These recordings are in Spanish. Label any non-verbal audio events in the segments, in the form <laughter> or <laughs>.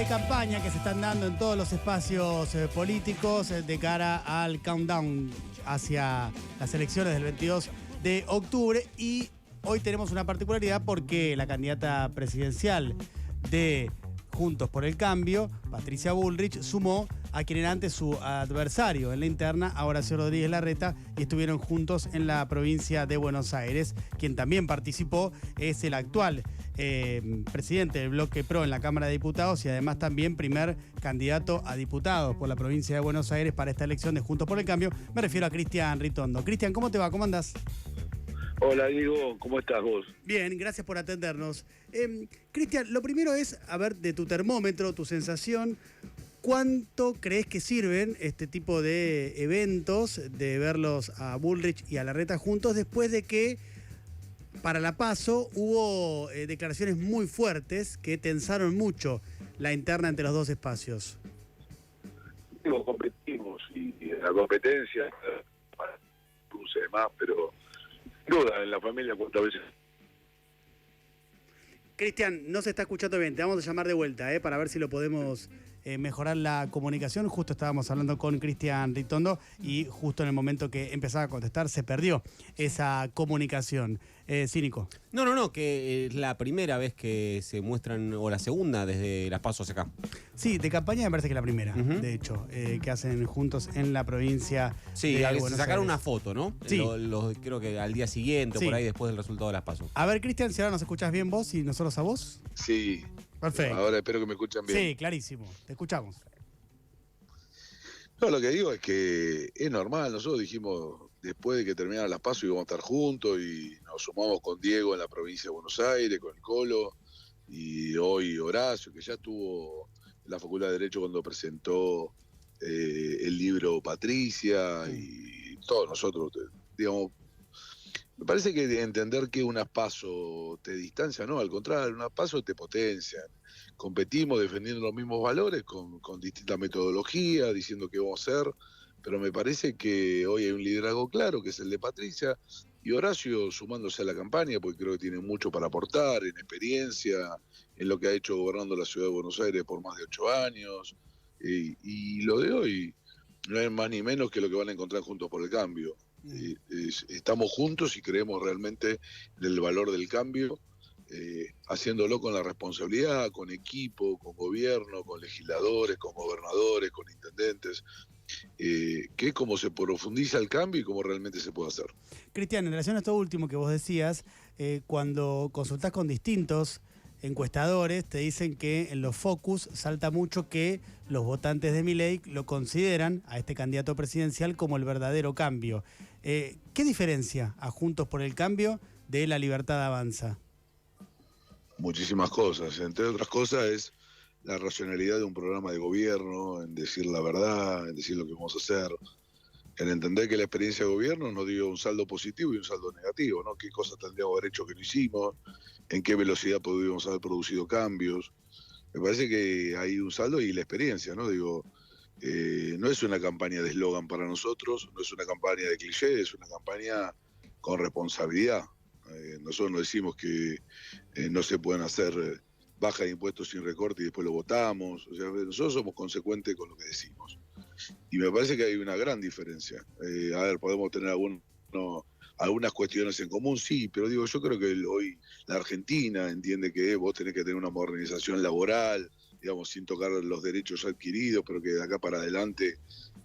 de campaña que se están dando en todos los espacios eh, políticos eh, de cara al countdown hacia las elecciones del 22 de octubre. Y hoy tenemos una particularidad porque la candidata presidencial de Juntos por el Cambio, Patricia Bullrich, sumó a quien era antes su adversario en la interna, a Horacio Rodríguez Larreta, y estuvieron juntos en la provincia de Buenos Aires. Quien también participó es el actual eh, presidente del bloque PRO en la Cámara de Diputados y además también primer candidato a diputado por la provincia de Buenos Aires para esta elección de Juntos por el Cambio. Me refiero a Cristian Ritondo. Cristian, ¿cómo te va? ¿Cómo andás? Hola Diego, ¿cómo estás vos? Bien, gracias por atendernos. Eh, Cristian, lo primero es, a ver, de tu termómetro, tu sensación, ¿cuánto crees que sirven este tipo de eventos, de verlos a Bullrich y a Larreta juntos, después de que para la PASO hubo eh, declaraciones muy fuertes que tensaron mucho la interna entre los dos espacios? Digo, competimos y, y la competencia, eh, puse más, pero duda en la familia cuántas veces Cristian, no se está escuchando bien, te vamos a llamar de vuelta eh, para ver si lo podemos eh, mejorar la comunicación. Justo estábamos hablando con Cristian Ritondo y justo en el momento que empezaba a contestar se perdió esa comunicación. Eh, cínico. No, no, no, que es la primera vez que se muestran, o la segunda desde las pasos acá. Sí, de campaña me parece que la primera, de hecho, eh, que hacen juntos en la provincia. Sí, de Buenos sacaron Aires. una foto, ¿no? Sí. Lo- lo- creo que al día siguiente, o Sí. por ahí después del resultado de las pasos. A ver, Cristian, si ahora nos escuchas bien vos y nosotros a vos. Sí, Perfecto. ahora espero que me escuchan bien. Sí, clarísimo. Te escuchamos. No, lo que digo es que es normal, nosotros dijimos después de que terminaran las pasos íbamos a estar juntos y nos sumamos con Diego en la provincia de Buenos Aires, con el Colo, y hoy Horacio, que ya estuvo en la Facultad de Derecho cuando presentó eh, el libro Patricia, y todos nosotros, digamos, me parece que de entender que unas pasos te distancia, no, al contrario, unas pasos te potencian. Competimos defendiendo los mismos valores con, con distintas metodologías, diciendo qué vamos a hacer, pero me parece que hoy hay un liderazgo claro, que es el de Patricia, y Horacio sumándose a la campaña, porque creo que tiene mucho para aportar en experiencia, en lo que ha hecho gobernando la ciudad de Buenos Aires por más de ocho años, y lo de hoy no es más ni menos que lo que van a encontrar juntos por el cambio. Es- estamos juntos y creemos realmente en el valor del cambio, eh, haciéndolo con la responsabilidad, con equipo, con gobierno, con legisladores, con gobernadores, con intendentes, eh, que es como se profundiza el cambio y cómo realmente se puede hacer. Cristian, en relación a esto último que vos decías, eh, cuando consultás con distintos encuestadores, te dicen que en los focus salta mucho que los votantes de Milei lo consideran a este candidato presidencial como el verdadero cambio. Eh, ¿Qué diferencia a Juntos por el Cambio de la Libertad Avanza? muchísimas cosas. Entre otras cosas es la racionalidad de un programa de gobierno, en decir la verdad, en decir lo que vamos a hacer, en entender que la experiencia de gobierno nos dio un saldo positivo y un saldo negativo, ¿no? Qué cosas tendríamos haber hecho que no hicimos, en qué velocidad podríamos haber producido cambios. Me parece que hay un saldo y la experiencia, ¿no? Digo, eh, no es una campaña de eslogan para nosotros, no es una campaña de cliché, es una campaña con responsabilidad. Eh, nosotros no decimos que eh, no se pueden hacer eh, baja de impuestos sin recorte y después lo votamos. O sea, nosotros somos consecuentes con lo que decimos. Y me parece que hay una gran diferencia. Eh, a ver, podemos tener no, algunas cuestiones en común, sí, pero digo, yo creo que hoy la Argentina entiende que vos tenés que tener una modernización laboral, digamos, sin tocar los derechos adquiridos, pero que de acá para adelante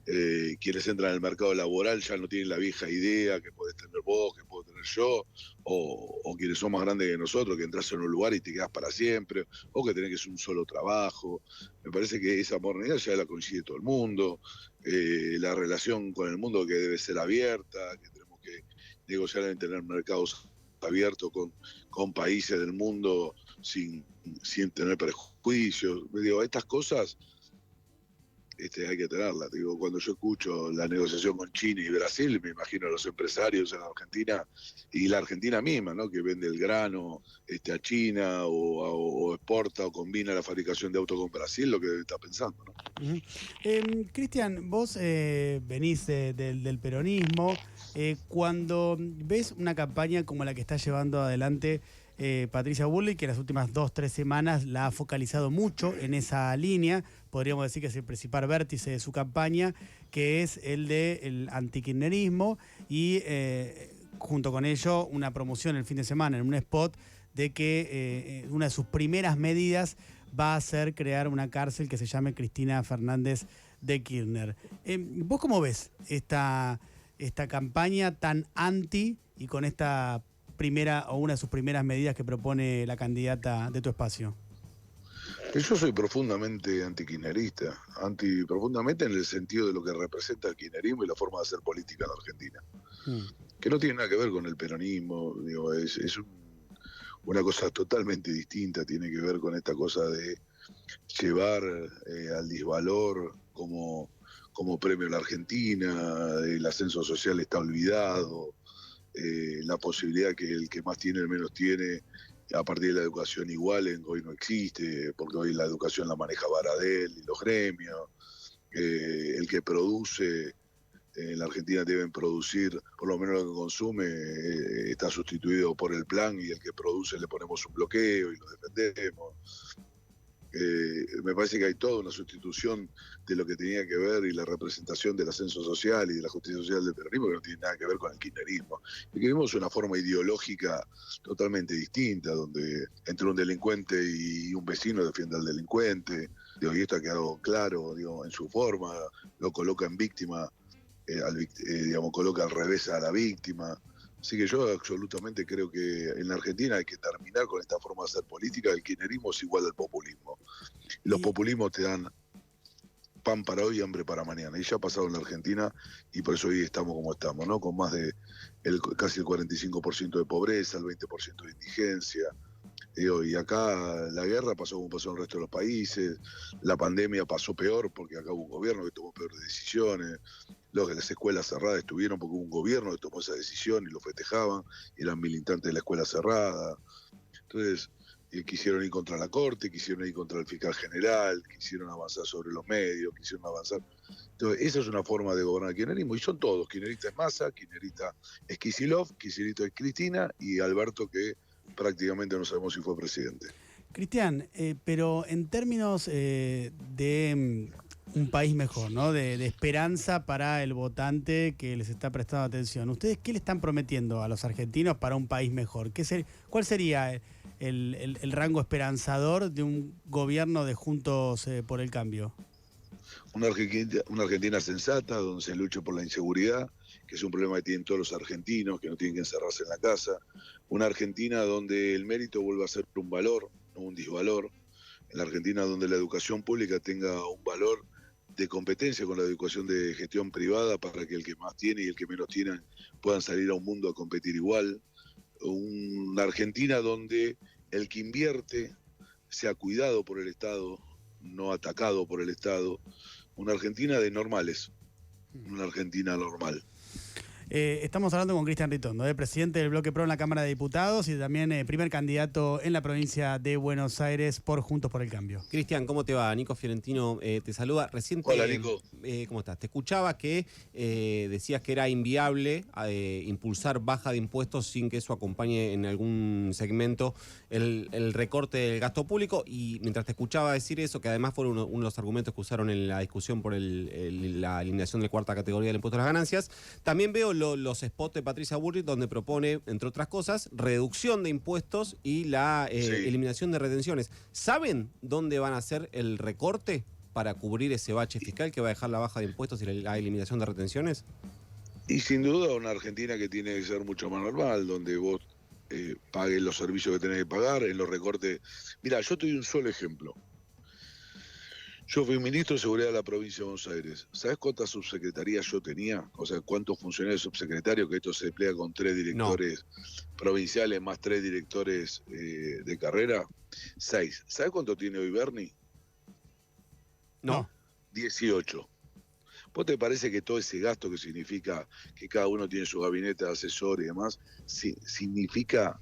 eh, quienes entran al mercado laboral ya no tienen la vieja idea que podés tener vos, que puedo tener yo, o, o quienes son más grandes que nosotros, que entras en un lugar y te quedas para siempre, o que tenés que hacer un solo trabajo. Me parece que esa modernidad ya la coincide todo el mundo, eh, la relación con el mundo que debe ser abierta, que tenemos que negociar en tener mercados abiertos con, con países del mundo sin, sin tener prejuicios. Digo, estas cosas este, hay que tenerlas. Digo, cuando yo escucho la negociación con China y Brasil, me imagino a los empresarios en Argentina y la Argentina misma, ¿no? que vende el grano este, a China o, exporta o combina la fabricación de autos con Brasil, lo que está pensando. ¿no? Eh, Cristian, vos eh, venís de- del- del peronismo. eh, cuando ves una campaña como la que está llevando adelante eh, Patricia Bullrich, que en las últimas dos, tres semanas la ha focalizado mucho en esa línea. Podríamos decir que es el principal vértice de su campaña, que es el del antikirchnerismo y eh, junto con ello una promoción el fin de semana en un spot de que eh, una de sus primeras medidas va a ser crear una cárcel que se llame Cristina Fernández de Kirchner. ¿Vos cómo ves esta, esta campaña tan anti y con esta primera o una de sus primeras medidas que propone la candidata de tu espacio? Yo soy profundamente antiquinerista, anti profundamente en el sentido de lo que representa el kirchnerismo y la forma de hacer política en Argentina, mm. que no tiene nada que ver con el peronismo, digo, es, una cosa totalmente distinta, tiene que ver con esta cosa de llevar eh, al disvalor como, como premio a la Argentina, el ascenso social está olvidado, eh, la posibilidad que el que más tiene el menos tiene a partir de la educación igual en hoy no existe, porque hoy la educación la maneja Baradel y los gremios, eh, el que produce en la Argentina deben producir, por lo menos lo que consume, eh, está sustituido por el plan y el que produce le ponemos un bloqueo y lo defendemos. Eh, me parece que hay toda una sustitución de lo que tenía que ver y la representación del ascenso social y de la justicia social del peronismo que no tiene nada que ver con el kirchnerismo. El kirchnerismo es una forma ideológica totalmente distinta, donde entre un delincuente y un vecino defiende al delincuente, y esto ha quedado claro digo, en su forma, lo coloca en víctima, eh, eh, digamos, coloca al revés a la víctima. Así que yo absolutamente creo que en la Argentina hay que terminar con esta forma de hacer política. El kirchnerismo es igual al populismo. Los populismos te dan pan para hoy y hambre para mañana. Y ya ha pasado en la Argentina y por eso hoy estamos como estamos, ¿no? Con más de el, casi el 45% de pobreza, el 20% de indigencia. Y acá la guerra pasó como pasó en el resto de los países, la pandemia pasó peor porque acá hubo un gobierno que tomó peores decisiones, los de las escuelas cerradas estuvieron porque hubo un gobierno que tomó esa decisión y lo festejaban, eran militantes de la escuela cerrada. Entonces, eh, quisieron ir contra la Corte, quisieron ir contra el fiscal general, quisieron avanzar sobre los medios, quisieron avanzar. Entonces, esa es una forma de gobernar el kirchnerismo, y son todos. Kirchnerista es Massa, Kirchnerista es Kisilov, Kirchnerista es Cristina, y Alberto que prácticamente no sabemos si fue presidente. Cristian, eh, pero en términos eh, de mm, un país mejor, ¿no? De, esperanza para el votante que les está prestando atención. ¿Ustedes qué le están prometiendo a los argentinos para un país mejor? ¿Qué ¿Cuál sería el, rango esperanzador de un gobierno de Juntos eh, por el Cambio? Una Argentina, una Argentina sensata, donde se luche por la inseguridad, que es un problema que tienen todos los argentinos, que no tienen que encerrarse en la casa. Una Argentina donde el mérito vuelva a ser un valor, no un disvalor. En la Argentina donde la educación pública tenga un valor de competencia con la educación de gestión privada para que el que más tiene y el que menos tiene puedan salir a un mundo a competir igual. Una Argentina donde el que invierte sea cuidado por el Estado, no atacado por el Estado. Una Argentina de normales, una Argentina normal. Eh, estamos hablando con Cristian Ritondo, eh, presidente del Bloque Pro en la Cámara de Diputados y también eh, primer candidato en la provincia de Buenos Aires por Juntos por el Cambio. Cristian, ¿cómo te va? Nico Fiorentino te saluda. Reciente, Hola, Nico. ¿Cómo estás? Te escuchaba que decías que era inviable impulsar baja de impuestos sin que eso acompañe en algún segmento el, recorte del gasto público y mientras te escuchaba decir eso, que además fue uno, de los argumentos que usaron en la discusión por la eliminación de cuarta categoría del impuesto a las ganancias, también veo los spots de Patricia Burrich donde propone, entre otras cosas, reducción de impuestos y la eh, eliminación de retenciones. ¿Saben dónde van a hacer el recorte para cubrir ese bache fiscal que va a dejar la baja de impuestos y la, eliminación de retenciones? Y sin duda una Argentina que tiene que ser mucho más normal, donde vos eh, pagues los servicios que tenés que pagar, en los recortes. Mira, yo te doy un solo ejemplo. Yo fui ministro de Seguridad de la provincia de Buenos Aires. ¿Sabes cuántas subsecretarías yo tenía? O sea, cuántos funcionarios subsecretarios, que esto se emplea con tres directores provinciales más tres directores eh, de carrera. Seis. ¿Sabes cuánto tiene hoy Bernie? No. Dieciocho. ¿Vos te parece que todo ese gasto que significa que cada uno tiene su gabinete de asesor y demás, significa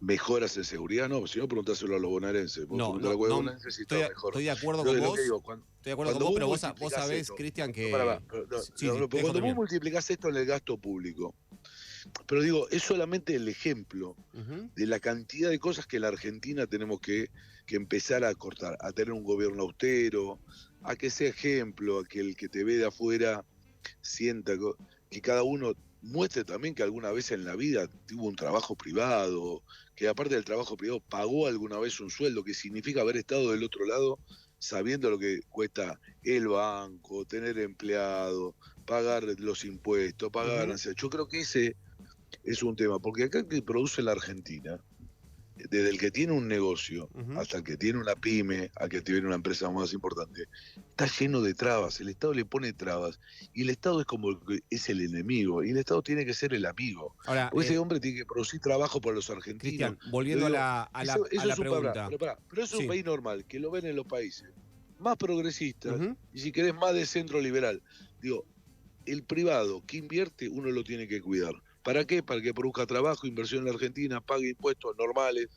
mejoras en seguridad, no, si no preguntáselo a los bonaerenses. No, no, no estoy, mejor. estoy de acuerdo con vos. estoy de acuerdo con vos, pero vos, vos sabés, Cristian, que... cuando vos multiplicás esto en el gasto público Pero digo, es solamente el ejemplo de la cantidad de cosas que la Argentina tenemos que, que empezar a cortar, a tener un gobierno austero, a que sea ejemplo, a que el que te ve de afuera sienta que cada uno muestre también que alguna vez en la vida tuvo un trabajo privado, que aparte del trabajo privado pagó alguna vez un sueldo, que significa haber estado del otro lado sabiendo lo que cuesta el banco, tener empleado, pagar los impuestos, pagar... Yo creo que ese es un tema, porque acá que produce la Argentina, desde el que tiene un negocio hasta el que tiene una pyme, al que tiene una empresa más importante, está lleno de trabas. El Estado le pone trabas y el Estado es como que es el enemigo y el Estado tiene que ser el amigo. Ahora, ese eh, hombre tiene que producir trabajo para los argentinos. Cristian, volviendo a la, a la, pregunta. pero, es un país normal, que lo ven en los países más progresistas y si querés más de centro liberal. Digo, el privado que invierte uno lo tiene que cuidar. ¿Para qué? Para que produzca trabajo, inversión en la Argentina, pague impuestos normales,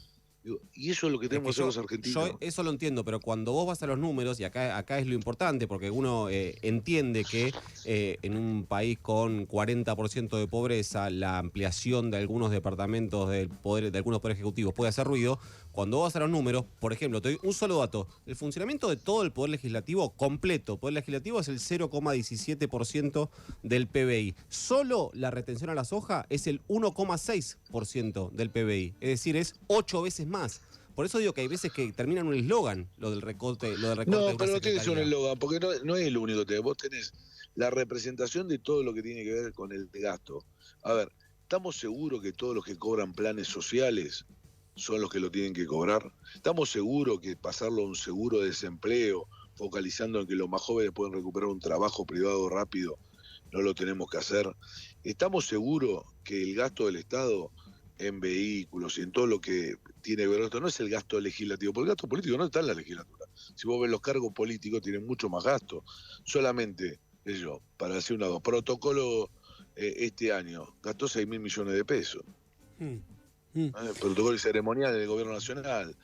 y eso es lo que tenemos que hacer los argentinos. Yo eso lo entiendo, pero cuando vos vas a los números, y acá, acá es lo importante, porque uno eh, entiende que eh, en un país con 40% de pobreza, la ampliación de algunos departamentos del poder, de algunos poderes ejecutivos puede hacer ruido. Cuando vos vas a los números, por ejemplo, te doy un solo dato. El funcionamiento de todo el poder legislativo completo, poder legislativo es el 0,17% del PBI. Solo la retención a la soja es el 1,6% del PBI. Es decir, es ocho veces más más. Por eso digo que hay veces que terminan un eslogan, lo del recorte. Lo del recorte no, pero no tienes un eslogan, porque no, es el único tema. Vos tenés la representación de todo lo que tiene que ver con el gasto. A ver, ¿estamos seguros que todos los que cobran planes sociales son los que lo tienen que cobrar? ¿Estamos seguros que pasarlo a un seguro de desempleo, focalizando en que los más jóvenes pueden recuperar un trabajo privado rápido, no lo tenemos que hacer? ¿Estamos seguros que el gasto del Estado en vehículos y en todo lo que tiene que ver esto, no es el gasto legislativo, porque el gasto político no está en la legislatura. Si vos ves los cargos políticos, tienen mucho más gasto. Solamente, eso, para decir una dos, protocolo eh, este año gastó 6 mil millones de pesos. Mm, mm. Eh, protocolo ceremonial del gobierno nacional.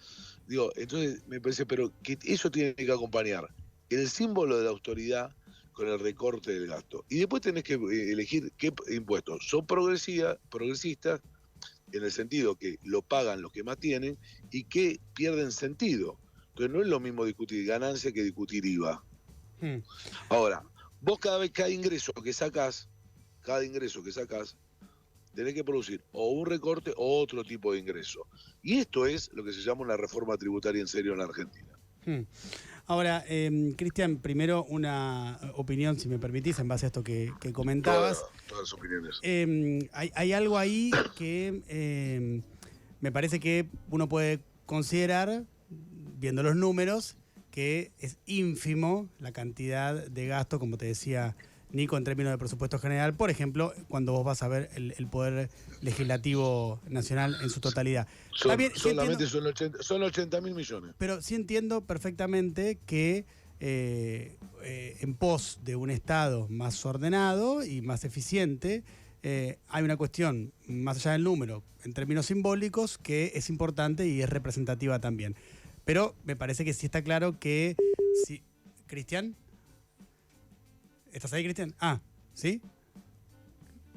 Digo, entonces me parece, pero que eso tiene que acompañar el símbolo de la autoridad con el recorte del gasto. Y después tenés que eh, elegir qué impuestos son progresistas en el sentido que lo pagan los que más tienen y que pierden sentido. Entonces no es lo mismo discutir ganancia que discutir IVA. Hmm. Ahora, vos cada vez cada ingreso que sacás, cada ingreso que sacás, tenés que producir o un recorte o otro tipo de ingreso. Y esto es lo que se llama una reforma tributaria en serio en la Argentina. Hmm. Ahora, em, Cristian, primero una opinión, si me permitís, en base a esto que, comentabas. Todas, las opiniones. Em, hay, algo ahí que em, me parece que uno puede considerar, viendo los números, que es ínfimo la cantidad de gasto, como te decía Nico, en términos de presupuesto general, por ejemplo, cuando vos vas a ver el, Poder Legislativo Nacional en su totalidad. solamente son 80 mil millones. Pero sí entiendo perfectamente que eh, eh, en pos de un Estado más ordenado y más eficiente, eh, hay una cuestión, más allá del número, en términos simbólicos, que es importante y es representativa también. Pero me parece que sí está claro que... Si, Cristian. ¿Estás ahí, Cristian? Ah, ¿sí?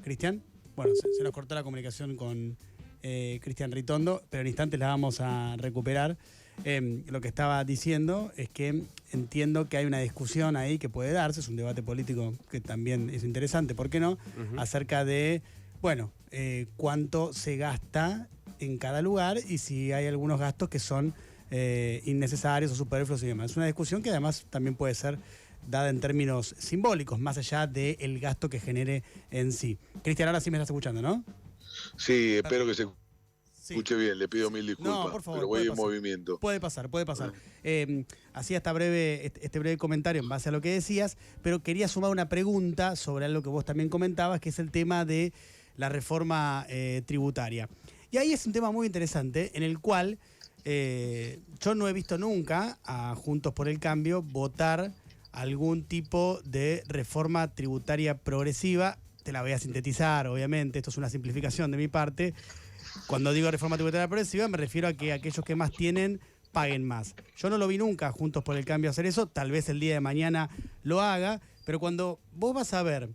¿Cristian? Bueno, se, nos cortó la comunicación con eh, Cristian Ritondo, pero en instantes la vamos a recuperar. Em, lo que estaba diciendo es que entiendo que hay una discusión ahí que puede darse, es un debate político que también es interesante, ¿por qué no? Acerca de, bueno, eh, cuánto se gasta en cada lugar y si hay algunos gastos que son eh, innecesarios o superfluos y demás. Es una discusión que además también puede ser dada en términos simbólicos, más allá del gasto que genere en sí. Cristian, ahora sí me estás escuchando, ¿no? Sí, espero que se escuche bien, le pido mil disculpas, no, por favor, pero voy en movimiento. Puede pasar, puede pasar. Eh, hacía esta breve, este, este breve comentario en base a lo que decías, pero quería sumar una pregunta sobre algo que vos también comentabas, que es el tema de la reforma eh, tributaria. Y ahí es un tema muy interesante en el cual eh, yo no he visto nunca a Juntos por el Cambio votar algún tipo de reforma tributaria progresiva. Te la voy a sintetizar, obviamente, esto es una simplificación de mi parte. Cuando digo reforma tributaria progresiva me refiero a que aquellos que más tienen paguen más. Yo no lo vi nunca juntos por el cambio hacer eso, tal vez el día de mañana lo haga, pero cuando vos vas a ver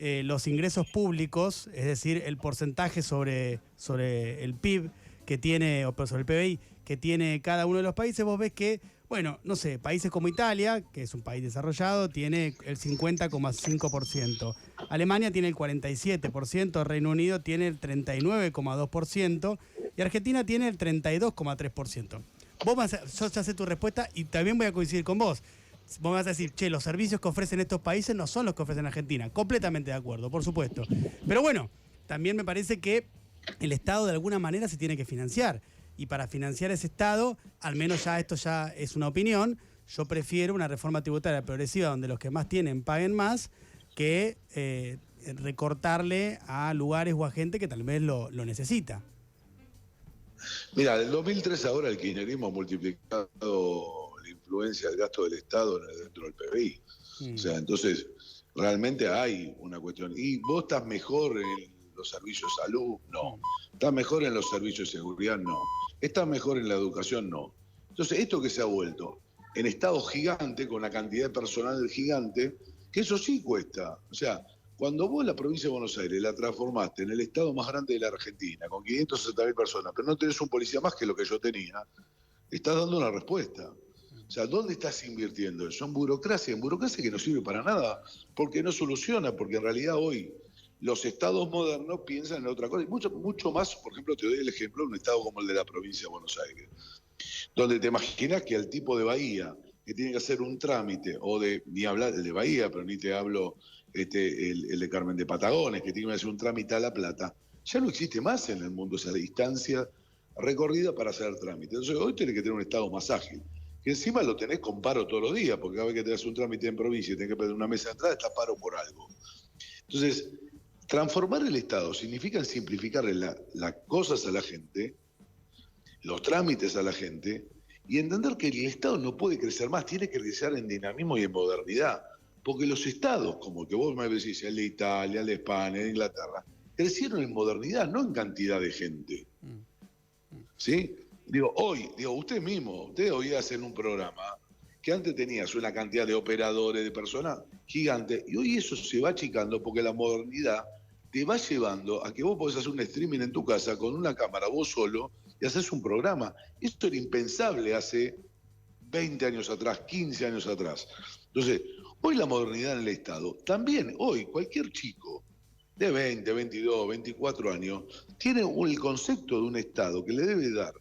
eh, los ingresos públicos, es decir, el porcentaje sobre, sobre el PIB que tiene, o sobre el PBI que tiene cada uno de los países, vos ves que, bueno, no sé, países como Italia, que es un país desarrollado, tiene el 50,5%. Alemania tiene el 47%, Reino Unido tiene el 39,2% y Argentina tiene el 32,3%. Vos vas a, yo ya sé tu respuesta y también voy a coincidir con vos. Vos me vas a decir, che, los servicios que ofrecen estos países no son los que ofrecen Argentina. Completamente de acuerdo, por supuesto. Pero bueno, también me parece que el Estado de alguna manera se tiene que financiar y para financiar ese Estado, al menos ya esto ya es una opinión, yo prefiero una reforma tributaria progresiva donde los que más tienen paguen más que eh, recortarle a lugares o a gente que tal vez lo, necesita. Mira, del 2003 ahora el kirchnerismo ha multiplicado la influencia del gasto del Estado dentro del PBI. O sea, mm. entonces realmente hay una cuestión. ¿Y vos estás mejor en los servicios de salud? No. ¿Estás mejor en los servicios de seguridad? No. ¿Está mejor en la educación? No. Entonces, esto que se ha vuelto en estado gigante, con la cantidad de personal gigante, que eso sí cuesta. O sea, cuando vos la provincia de Buenos Aires la transformaste en el estado más grande de la Argentina, con 560 mil personas, pero no tenés un policía más que lo que yo tenía, estás dando una respuesta. O sea, ¿dónde estás invirtiendo eso? En burocracia, en burocracia que no sirve para nada, porque no soluciona, porque en realidad hoy los estados modernos piensan en otra cosa. Y mucho, mucho más, por ejemplo, te doy el ejemplo de un estado como el de la provincia de Buenos Aires, donde te imaginas que al tipo de Bahía, que tiene que hacer un trámite, o de, ni hablar de Bahía, pero ni te hablo este, el, de Carmen de Patagones, que tiene que hacer un trámite a La Plata, ya no existe más en el mundo esa distancia recorrida para hacer trámite. Entonces hoy tiene que tener un estado más ágil. Que encima lo tenés con paro todos los días, porque cada vez que te haces un trámite en provincia y tenés que pedir una mesa de entrada, está paro por algo. Entonces, Transformar el Estado significa simplificarle las cosas a la gente, los trámites a la gente, y entender que el Estado no puede crecer más, tiene que crecer en dinamismo y en modernidad. Porque los estados, como que vos me decís, el de Italia, el de España, el de Inglaterra, crecieron en modernidad, no en cantidad de gente. ¿Sí? Digo, hoy, digo, usted mismo, usted hoy hacen un programa que antes tenías una cantidad de operadores, de personas gigante, y hoy eso se va achicando porque la modernidad te va llevando a que vos podés hacer un streaming en tu casa con una cámara vos solo y haces un programa. Esto era impensable hace 20 años atrás, 15 años atrás. Entonces, hoy la modernidad en el Estado, también hoy cualquier chico de 20, 22, 24 años, tiene el concepto de un Estado que le debe dar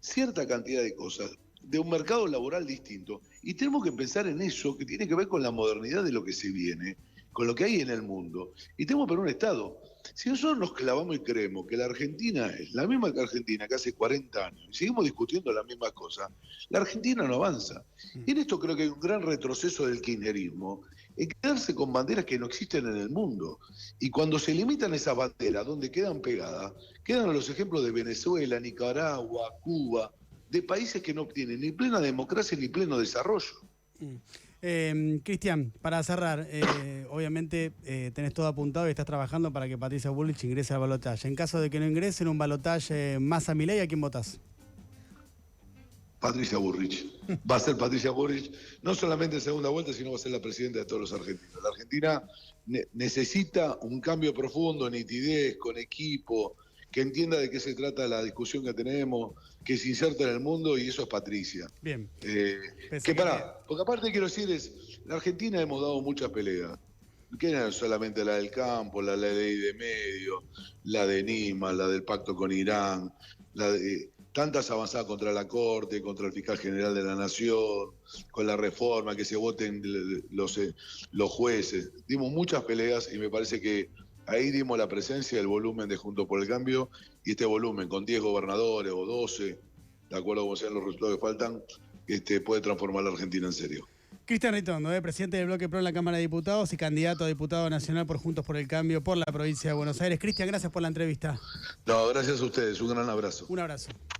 cierta cantidad de cosas, de un mercado laboral distinto, y tenemos que pensar en eso que tiene que ver con la modernidad de lo que se viene con lo que hay en el mundo. Y tenemos para un Estado. Si nosotros nos clavamos y creemos que la Argentina es la misma que Argentina que hace 40 años y seguimos discutiendo la misma cosa, la Argentina no avanza. Y en esto creo que hay un gran retroceso del kirchnerismo en quedarse con banderas que no existen en el mundo. Y cuando se limitan esas banderas, donde quedan pegadas, quedan los ejemplos de Venezuela, Nicaragua, Cuba, de países que no obtienen ni plena democracia ni pleno desarrollo. Mm. Em, Cristian, para cerrar, eh, obviamente eh, tenés todo apuntado y estás trabajando para que Patricia Bullrich ingrese al balotaje. En caso de que no ingrese en un balotaje más a ley, ¿a quién votás? Patricia Burrich. <laughs> Va a ser Patricia Burrich, no solamente en segunda vuelta, sino va a ser la presidenta de todos los argentinos. La Argentina necesita un cambio profundo, nitidez, con equipo, que entienda de qué se trata la discusión que tenemos, que se inserta en el mundo y eso es Patricia. Bien. Eh, que para, porque aparte quiero decir es, la Argentina hemos dado muchas peleas, que no solamente la del campo, la ley de medio, la de Nima, la del pacto con Irán, la de tantas avanzadas contra la Corte, contra el fiscal general de la Nación, con la reforma, que se voten los, eh, los jueces. Dimos muchas peleas y me parece que Ahí dimos la presencia del volumen de Junto por el Cambio y este volumen con 10 gobernadores o 12, de acuerdo a cómo sean los resultados que faltan, este, puede transformar la Argentina en serio. Cristian Ritondo, eh, presidente del Bloque PRO en la Cámara de Diputados y candidato a diputado nacional por Juntos por el Cambio por la provincia de Buenos Aires. Cristian, gracias por la entrevista. No, gracias a ustedes. Un gran abrazo. Un abrazo.